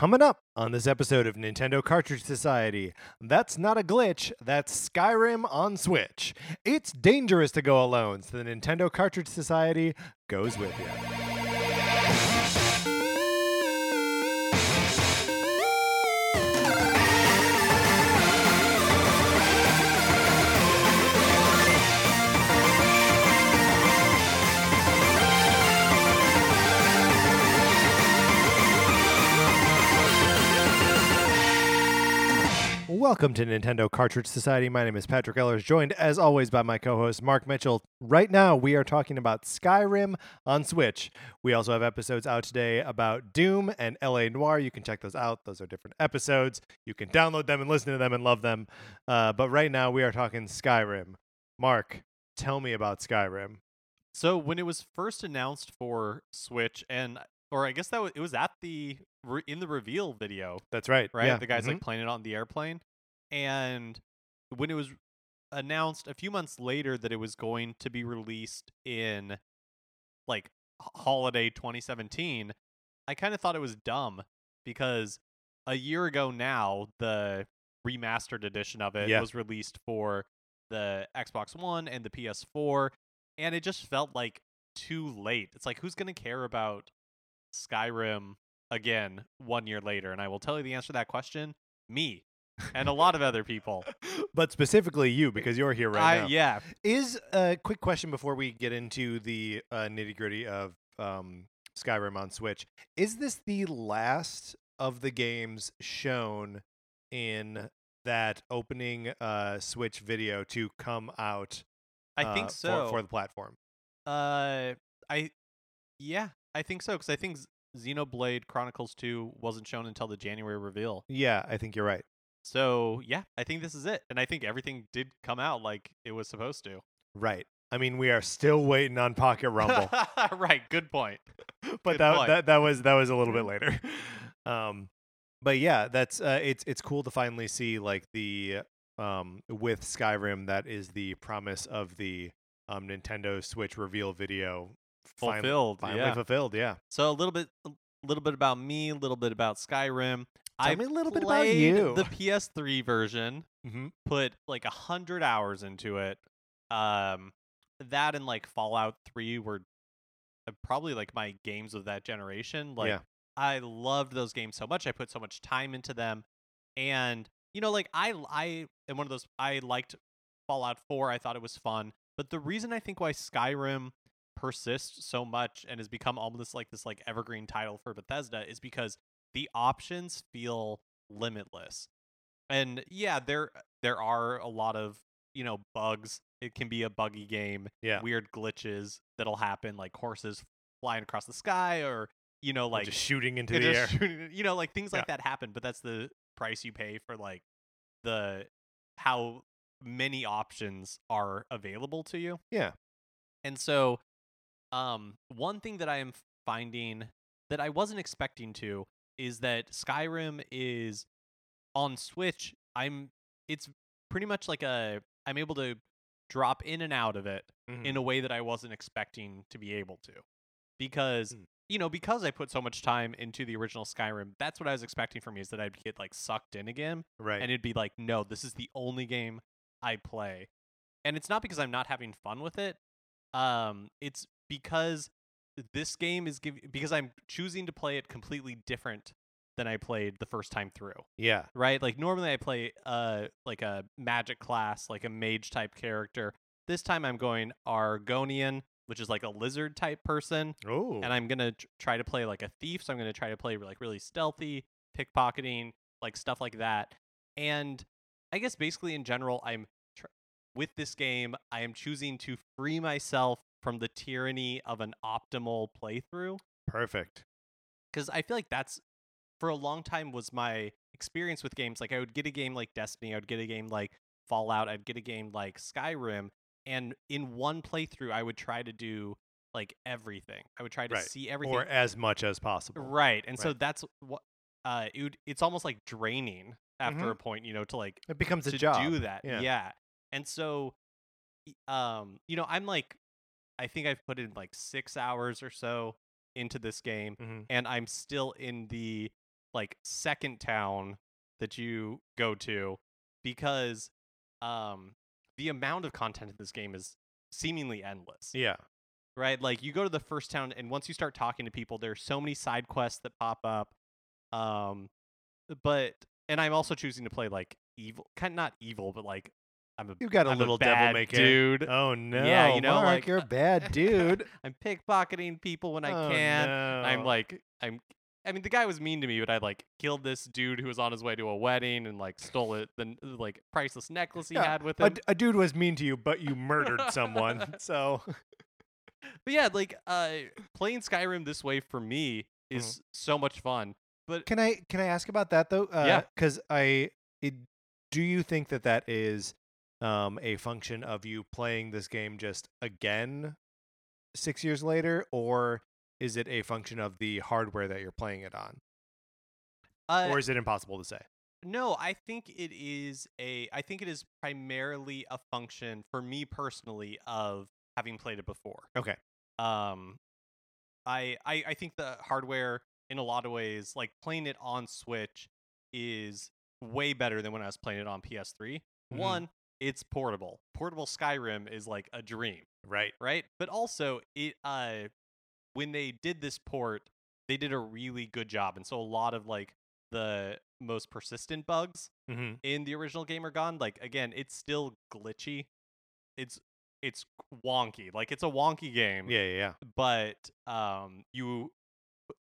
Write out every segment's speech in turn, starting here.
Coming up on this episode of Nintendo Cartridge Society, that's not a glitch, that's Skyrim on Switch. It's dangerous to go alone, so the Nintendo Cartridge Society goes with you. Welcome to Nintendo Cartridge Society. My name is Patrick Ehlers, joined as always by my co host Mark Mitchell. Right now, we are talking about Skyrim on Switch. We also have episodes out today about Doom and LA Noire. You can check those out, those are different episodes. You can download them and listen to them and love them. Uh, but right now, we are talking Skyrim. Mark, tell me about Skyrim. So when it was first announced for Switch, and or I guess that was, it was at the re- in the reveal video, That's right. right? Yeah. The guys mhm. like playing it on the airplane, and when it was announced a few months later that it was going to be released in like holiday 2017, I kind of thought it was dumb because a year ago now the remastered edition of it Yeah. was released for the Xbox One and the PS4 and it just felt like too late. It's like who's going to care about Skyrim again 1 year later and I will tell you the answer to that question, me and a lot of other people. but specifically you, because you're here right I now. yeah, Is a quick question before we get into the uh, nitty gritty of um, Skyrim on Switch. Is this the last of the games shown in that opening uh, Switch video to come out? I uh, think so. for, the platform. Uh, I, yeah, I think so because I think Xenoblade Chronicles Two wasn't shown until the January reveal. Yeah, I think you're right. So yeah, I think this is it, and I think everything did come out like it was supposed to. Right. I mean, we are still waiting on Pocket Rumble, right. Good point. but Good that, point. that that was that was a little bit later. Um, but yeah, that's uh, it's it's cool to finally see like the um with Skyrim that is the promise of the um Nintendo Switch reveal video Fulfilled. finally yeah. fulfilled. Yeah, So a little bit, a little bit about me, a little bit about Skyrim. Tell I me a little bit about played you. The PS3 version. mm-hmm. put like a hundred hours into it. Um, that and like Fallout Three were uh, probably like my games of that generation. Like Yeah. I loved those games so much. I put so much time into them, and you know, like I I am one of those. I liked Fallout Four. I thought it was fun, but the reason I think why Skyrim persists so much and has become almost like this like evergreen title for Bethesda is because the options feel limitless. And yeah, there there are a lot of, you know, bugs. It can be a buggy game, yeah, weird glitches that'll happen like horses flying across the sky or you know like just shooting into the air. shooting- you know like things like Yeah. that happen, but that's the price you pay for like the how many options are available to you. Yeah, And so, um, one thing that I am finding that I wasn't expecting to is that Skyrim is on Switch. I'm it's pretty much like a I'm able to drop in and out of it Mhm. in a way that I wasn't expecting to be able to. Because Mm. you know, because I put so much time into the original Skyrim, that's what I was expecting from me is that I'd get like sucked in again right. and it'd be like, no, this is the only game I play. And it's not because I'm not having fun with it. Um, it's because this game is giving because I'm choosing to play it completely different than I played the first time through. yeah, Right? Like normally I play uh like a magic class, like a mage type character. This time I'm going Argonian, which is like a lizard type person oh, and I'm gonna tr- try to play like a thief. So I'm gonna try to play like really stealthy, pickpocketing, like stuff like that. And I guess basically in general, I'm tr- with this game. I am choosing to free myself from the tyranny of an optimal playthrough perfect. because I feel like that's for a long time was my experience with games. Like I would get a game like Destiny, I would get a game like Fallout, I'd get a game like Skyrim, and in one playthrough, I would try to do like everything. I would try to Right. see everything. Or as much as possible. Right. And so that's what uh it would, it's almost like draining after Mhm. a point, you know, to like It becomes a to job. do that. Yeah. And so um you know, I'm like I think I've put in like 6 hours or so into this game Mhm. and I'm still in the like second town that you go to because um the amount of content in this game is seemingly endless Yeah. right like you go to the first town and once you start talking to people there's so many side quests that pop up um but and i'm also choosing to play like evil kind of not evil but like i'm a You've got a I'm little bad devil care. dude Oh no. Yeah, you know, Mark, like- you're a bad dude. i'm pickpocketing people when i Oh, can i'm like i'm I mean, the guy was mean to me, but I like killed this dude who was on his way to a wedding and like stole it, the like priceless necklace he Yeah, had with it. a, him. d- a dude was mean to you, but you murdered someone. So But yeah, like uh, playing Skyrim this way for me Mm-hmm. is so much fun. But can I can I ask about that though? Uh, Yeah. Because I it, do you think that that is um, a function of you playing this game just again six years later, or is it a function of the hardware that you're playing it on, uh, or is it impossible to say? No, I think it is a I think it is primarily a function for me personally of having played it before. Okay. Um I I I think the hardware in a lot of ways like playing it on Switch is way better than when I was playing it on PS3. Mhm. One, it's portable. Portable Skyrim is like a dream, Right. right? But also it uh when they did this port, they did a really good job. And so a lot of like the most persistent bugs Mm-hmm. in the original game are gone. Like again, it's still glitchy. It's it's wonky. Like it's a wonky game. Yeah, yeah, yeah. But um you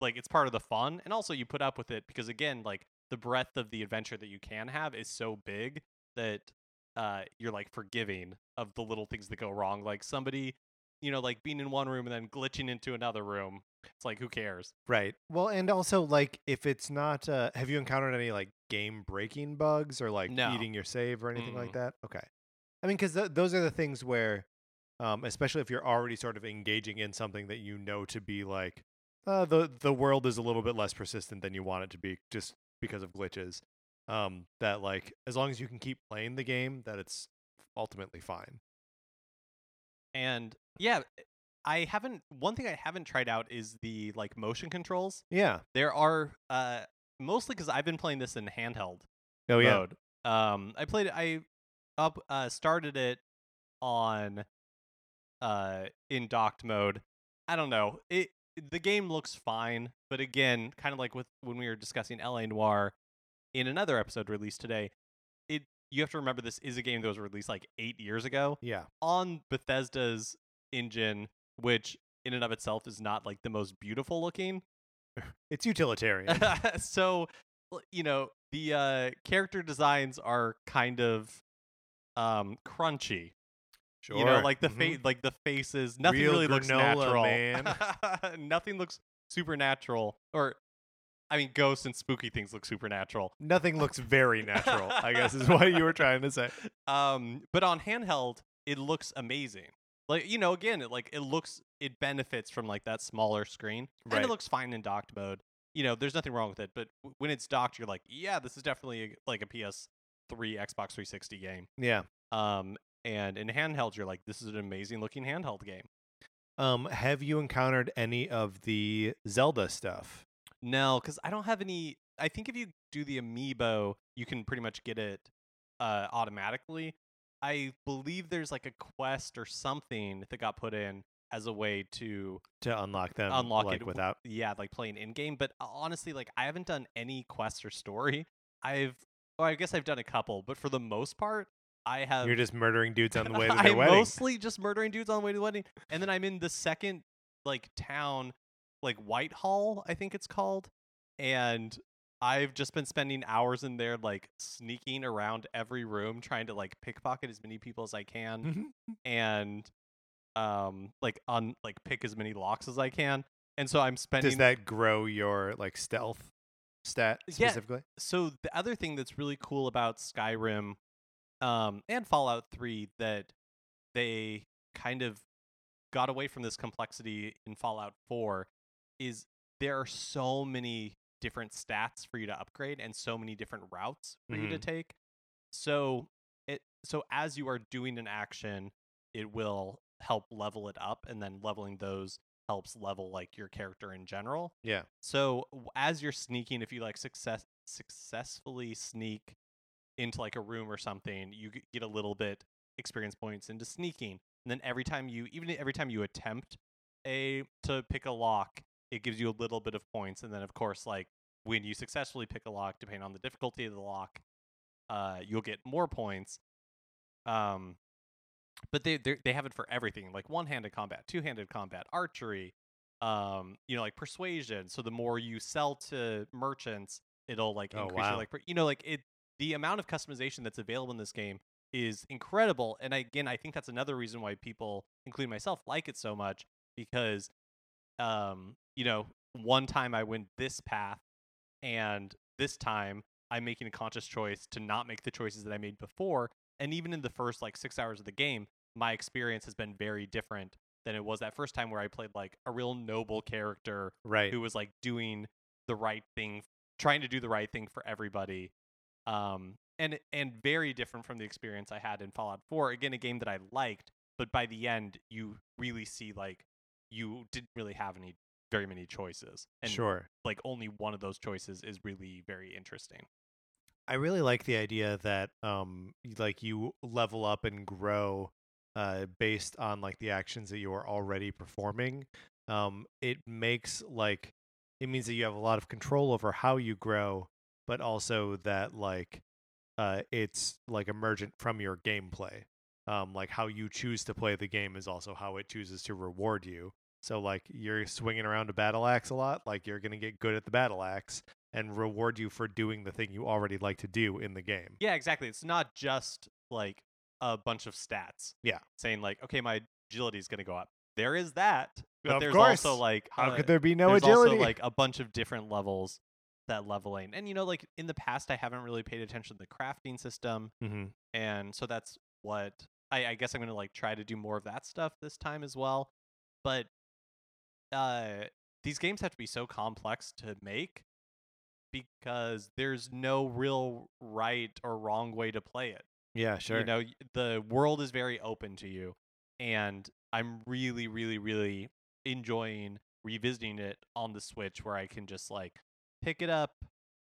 like it's part of the fun and also you put up with it because again, like the breadth of the adventure that you can have is so big that uh you're like forgiving of the little things that go wrong. Like somebody, you know, like being in one room and then glitching into another room. It's like who cares? Right. Well, and also like if it's not, uh, have you encountered any like game breaking bugs or like No. eating your save or anything like Mm-mm. that? Okay. I mean, because th- those are the things where, um, especially if you're already sort of engaging in something that you know to be like, uh, the the world is a little bit less persistent than you want it to be, just because of glitches. Um, that like as long as you can keep playing the game, that it's ultimately fine. And yeah, I haven't one thing I haven't tried out is the like motion controls. Yeah. There are uh mostly cuz I've been playing this in handheld Oh yeah. mode. Um I played it I up uh started it on uh in docked mode. I don't know. It the game looks fine, but again, kind of like with when we were discussing LA Noire in another episode released today, it you have to remember this is a game that was released like 8 years ago Yeah. on Bethesda's engine, which in and of itself is not like the most beautiful looking. It's utilitarian. so, you know, the uh, character designs are kind of um crunchy. sure. You know, like the Mhm. face, like the faces. Nothing Real really looks granola, natural. nothing looks supernatural, or I mean, ghosts and spooky things look supernatural. Nothing looks very natural. I guess is what you were trying to say. Um, but on handheld, it looks amazing. Like you know, again, it like it looks it benefits from like that smaller screen, and Right. it looks fine in docked mode. You know, there's nothing wrong with it. But w- when it's docked, you're like, yeah, this is definitely a, like a PS3, Xbox 360 game. Yeah. Um, and in handheld, you're like, this is an amazing looking handheld game. Um, have you encountered any of the Zelda stuff? No, because I don't have any. I think if you do the amiibo, you can pretty much get it uh, automatically. I believe there's like a quest or something that got put in as a way to to unlock them Unlock like it without yeah, like playing in game. But uh, honestly, like I haven't done any quest or story. I've, well, I guess I've done a couple, but for the most part, I have. you're just murdering dudes on the way to their I'm wedding. mostly just murdering dudes on the way to the wedding, and then I'm in the second like town, like Whitehall, I think it's called, and I've just been spending hours in there, like sneaking around every room, trying to like pickpocket as many people as I can, Mhm. and um, like on like pick as many locks as I can. And so I'm spending Does that grow your like stealth stat Yeah. specifically? so the other thing that's really cool about Skyrim um, and Fallout 3 that they kind of got away from this complexity in Fallout 4 is there are so many different stats for you to upgrade and so many different routes for you to Mhm. take. So it so as you are doing an action, it will help level it up and then leveling those helps level like your character in general. Yeah. So as you're sneaking, if you like success successfully sneak into like a room or something, you get a little bit experience points into sneaking. And then every time you, even every time you attempt a to pick a lock, it gives you a little bit of points. And then of course, like when you successfully pick a lock, depending on the difficulty of the lock, uh, you'll get more points. Um, but they they they have it for everything, like one-handed combat, two-handed combat, archery, um, you know, like persuasion. So the more you sell to merchants, it'll like Oh, increase wow. your like, you know, like it. The amount of customization that's available in this game is incredible, and again, I think that's another reason why people, including myself, like it so much because, um, you know, one time I went this path, and this time I'm making a conscious choice to not make the choices that I made before. And even in the first like six hours of the game, my experience has been very different than it was that first time where I played like a real noble character Right. who was like doing the right thing, trying to do the right thing for everybody. Um, and and very different from the experience I had in Fallout 4. Again, a game that I liked, but by the end, you really see like you didn't really have any very many choices, and sure. like only one of those choices is really very interesting. I really like the idea that um like you level up and grow uh based on like the actions that you are already performing. Um it makes like it means that you have a lot of control over how you grow, but also that like uh it's like emergent from your gameplay. Um like how you choose to play the game is also how it chooses to reward you. So like you're swinging around a battle axe a lot, like you're going to get good at the battle axe and reward you for doing the thing you already like to do in the game. Yeah, exactly. It's not just like a bunch of stats. Yeah. saying like, okay, my agility is going to go up. There is that, but Of there's course. also like How uh, could there be no there's agility? also like a bunch of different levels that leveling. And you know, like in the past, I haven't really paid attention to the crafting system, mm-hmm. and so that's what I, I guess I'm gonna like try to do more of that stuff this time as well. But uh, these games have to be so complex to make because there's no real right or wrong way to play it. Yeah, sure. You know, the world is very open to you, and I'm really, really, really enjoying revisiting it on the Switch, where I can just like pick it up,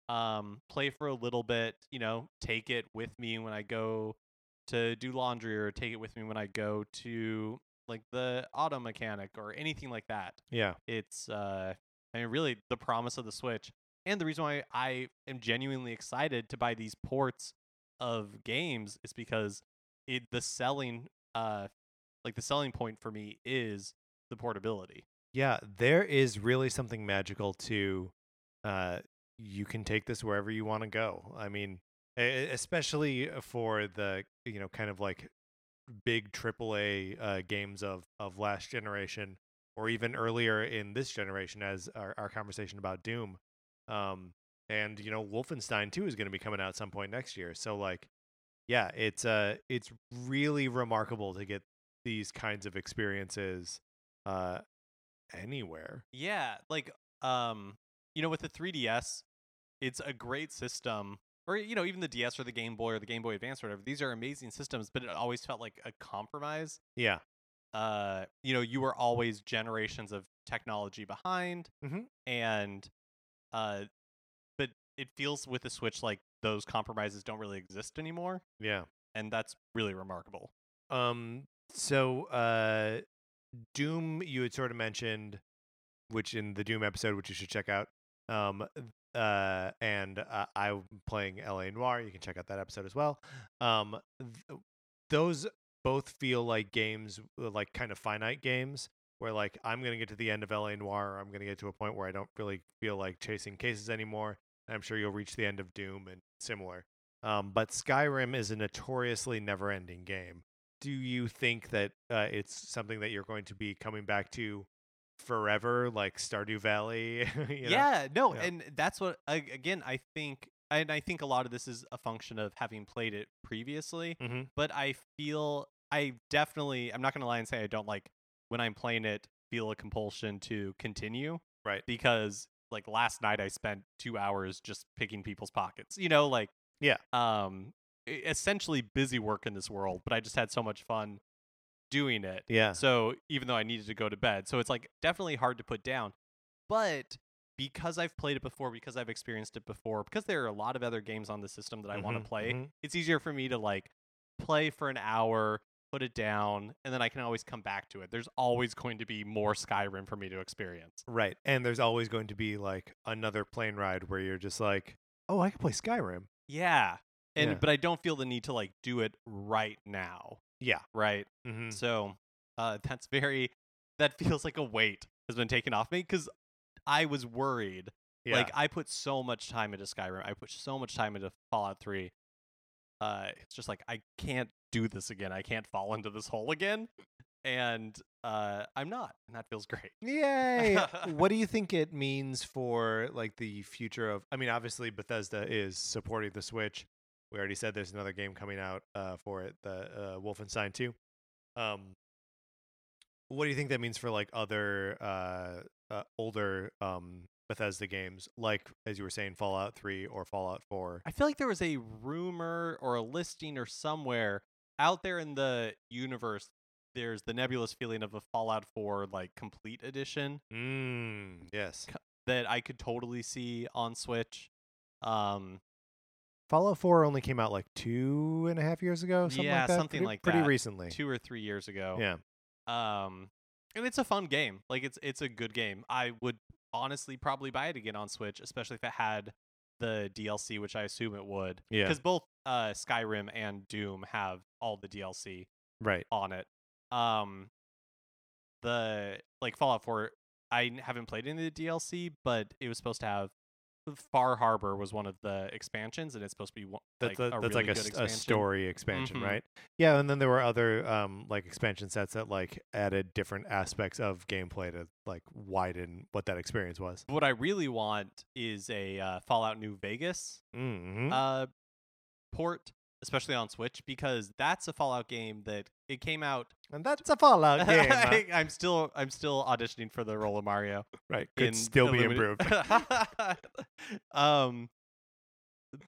um, play for a little bit, you know, take it with me when I go to do laundry, or take it with me when I go to like the auto mechanic or anything like that yeah. it's uh I mean really the promise of the Switch and the reason why I am genuinely excited to buy these ports of games is because it the selling uh like the selling point for me is the portability. Yeah, there is really something magical to uh you can take this wherever you want to go. I mean, especially for the, you know, kind of like big AAA uh games of of last generation or even earlier in this generation as our, our conversation about Doom. Um and you know, Wolfenstein 2 is going to be coming out some point next year. So like yeah, it's uh it's really remarkable to get these kinds of experiences uh anywhere. Yeah, like um you know with the 3DS it's a great system or you know even the DS or the Game Boy or the Game Boy Advance or whatever. These are amazing systems, but it always felt like a compromise Yeah. uh, you know, you were always generations of technology behind, Mhm. and uh, but it feels with the Switch like those compromises don't really exist anymore, Yeah. and that's really remarkable. Um so uh Doom you had sort of mentioned which in the Doom episode which you should check out. Um uh and uh, I'm playing LA Noire, you can check out that episode as well. Um th- those both feel like games uh, like kind of finite games where like I'm to get to the end of LA Noire or I'm to get to a point where I don't really feel like chasing cases anymore. I'm sure you'll reach the end of Doom and similar. Um, but Skyrim is a notoriously never-ending game. Do you think that uh, it's something that you're going to be coming back to forever, like Stardew Valley? you know? Yeah, no, Yeah. and that's what again I think, and I think a lot of this is a function of having played it previously. Mhm. But I feel I definitely I'm not gonna lie and say I don't like when I'm playing it feel a compulsion to continue. Right. because like last night I spent two hours just picking people's pockets. You know, like Yeah. um, essentially busy work in this world. But I just had so much fun doing it. Yeah. So even though I needed to go to bed, so it's like definitely hard to put down. But because I've played it before, because I've experienced it before, because there are a lot of other games on the system that I want Mhm, to play, mhm. it's easier for me to like play for an hour, put it down, and then I can always come back to it. There's always going to be more Skyrim for me to experience. Right. And there's always going to be like another plane ride where you're just like, oh, I can play Skyrim. Yeah. And Yeah. but I don't feel the need to like do it right now. Yeah. Right. Mm-hmm. So uh, that's very that feels like a weight has been taken off me because I was worried. Yeah. Like I put so much time into Skyrim. I put so much time into Fallout Three. Uh, it's just like I can't do this again. I can't fall into this hole again, and uh, I'm not, and that feels great. Yay! what do you think it means for like the future of? I mean, obviously Bethesda is supporting the Switch. We already said there's another game coming out uh, for it, the uh, Wolfenstein 2. Um, what do you think that means for like other uh, uh, older um, Bethesda games, like as you were saying, Fallout 3 or Fallout 4? I feel like there was a rumor or a listing or somewhere out there in the universe. There's the nebulous feeling of a Fallout 4 like complete edition Mm, yes. that I could totally see on Switch. Um, Fallout 4 only came out like two and a half years ago. Something Yeah, like that. something pretty, like pretty that. recently. two or three years ago. Yeah. Um, and it's a fun game. Like it's it's a good game. I would honestly probably buy it again on Switch, especially if it had the DLC, which I assume it would. Yeah. Because both uh, Skyrim and Doom have all the DLC Right. on it. Um, the like Fallout 4, I haven't played any of the DLC, but it was supposed to have Far Harbor was one of the expansions, and it's supposed to be one, That's like a, a that's really like a, s- a expansion. story expansion, Mhm. right? Yeah, and then there were other um like expansion sets that like added different aspects of gameplay to like widen what that experience was. What I really want is a uh, Fallout New Vegas Mm-hmm. uh, port, especially on Switch, because that's a Fallout game that it came out. and that's a Fallout game? I, am still I'm still auditioning for the role of Mario. right? Could still be Illumina- improved. um,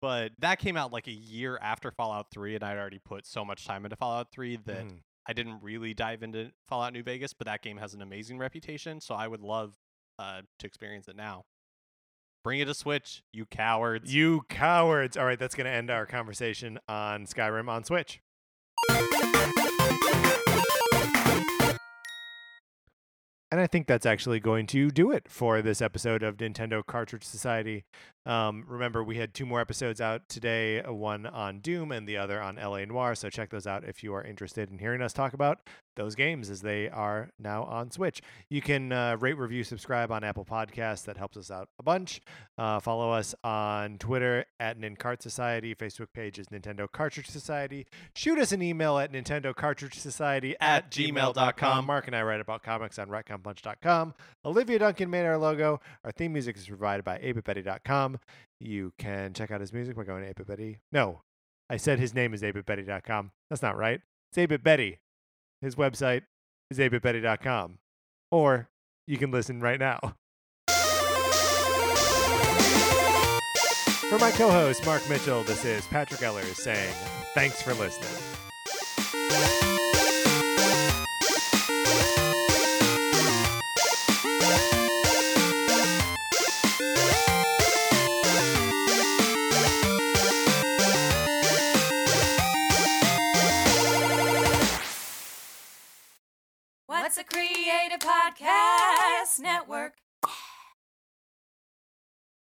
but that came out like a year after Fallout 3, and I'd already put so much time into Fallout 3 that Mhm. I didn't really dive into Fallout New Vegas. But that game has an amazing reputation, so I would love uh, to experience it now. Bring it to Switch, you cowards! You cowards! All right, that's gonna end our conversation on Skyrim on Switch. And I think that's actually going to do it for this episode of Nintendo Cartridge Society. Um, remember, we had two more episodes out today uh, one on Doom and the other on LA Noire. So check those out if you are interested in hearing us talk about those games as they are now on Switch. You can uh, rate, review, subscribe on Apple Podcasts. That helps us out a bunch. Uh, follow us on Twitter at NinCart Society. Facebook page is Nintendo Cartridge Society. Shoot us an email at Nintendo Cartridge Society at gmail.com. Mark and I write about comics on retconpunch.com. Olivia Duncan made our logo. Our theme music is provided by 8bitbetty.com. You can check out his music by going to 8bitbetty. No, I said his name is 8bitbetty.com. That's not right. It's 8bitbetty. His website is 8bitbetty.com. Or you can listen right now. For my co host, Mark Mitchell, this is Patrick Ehlers saying thanks for listening.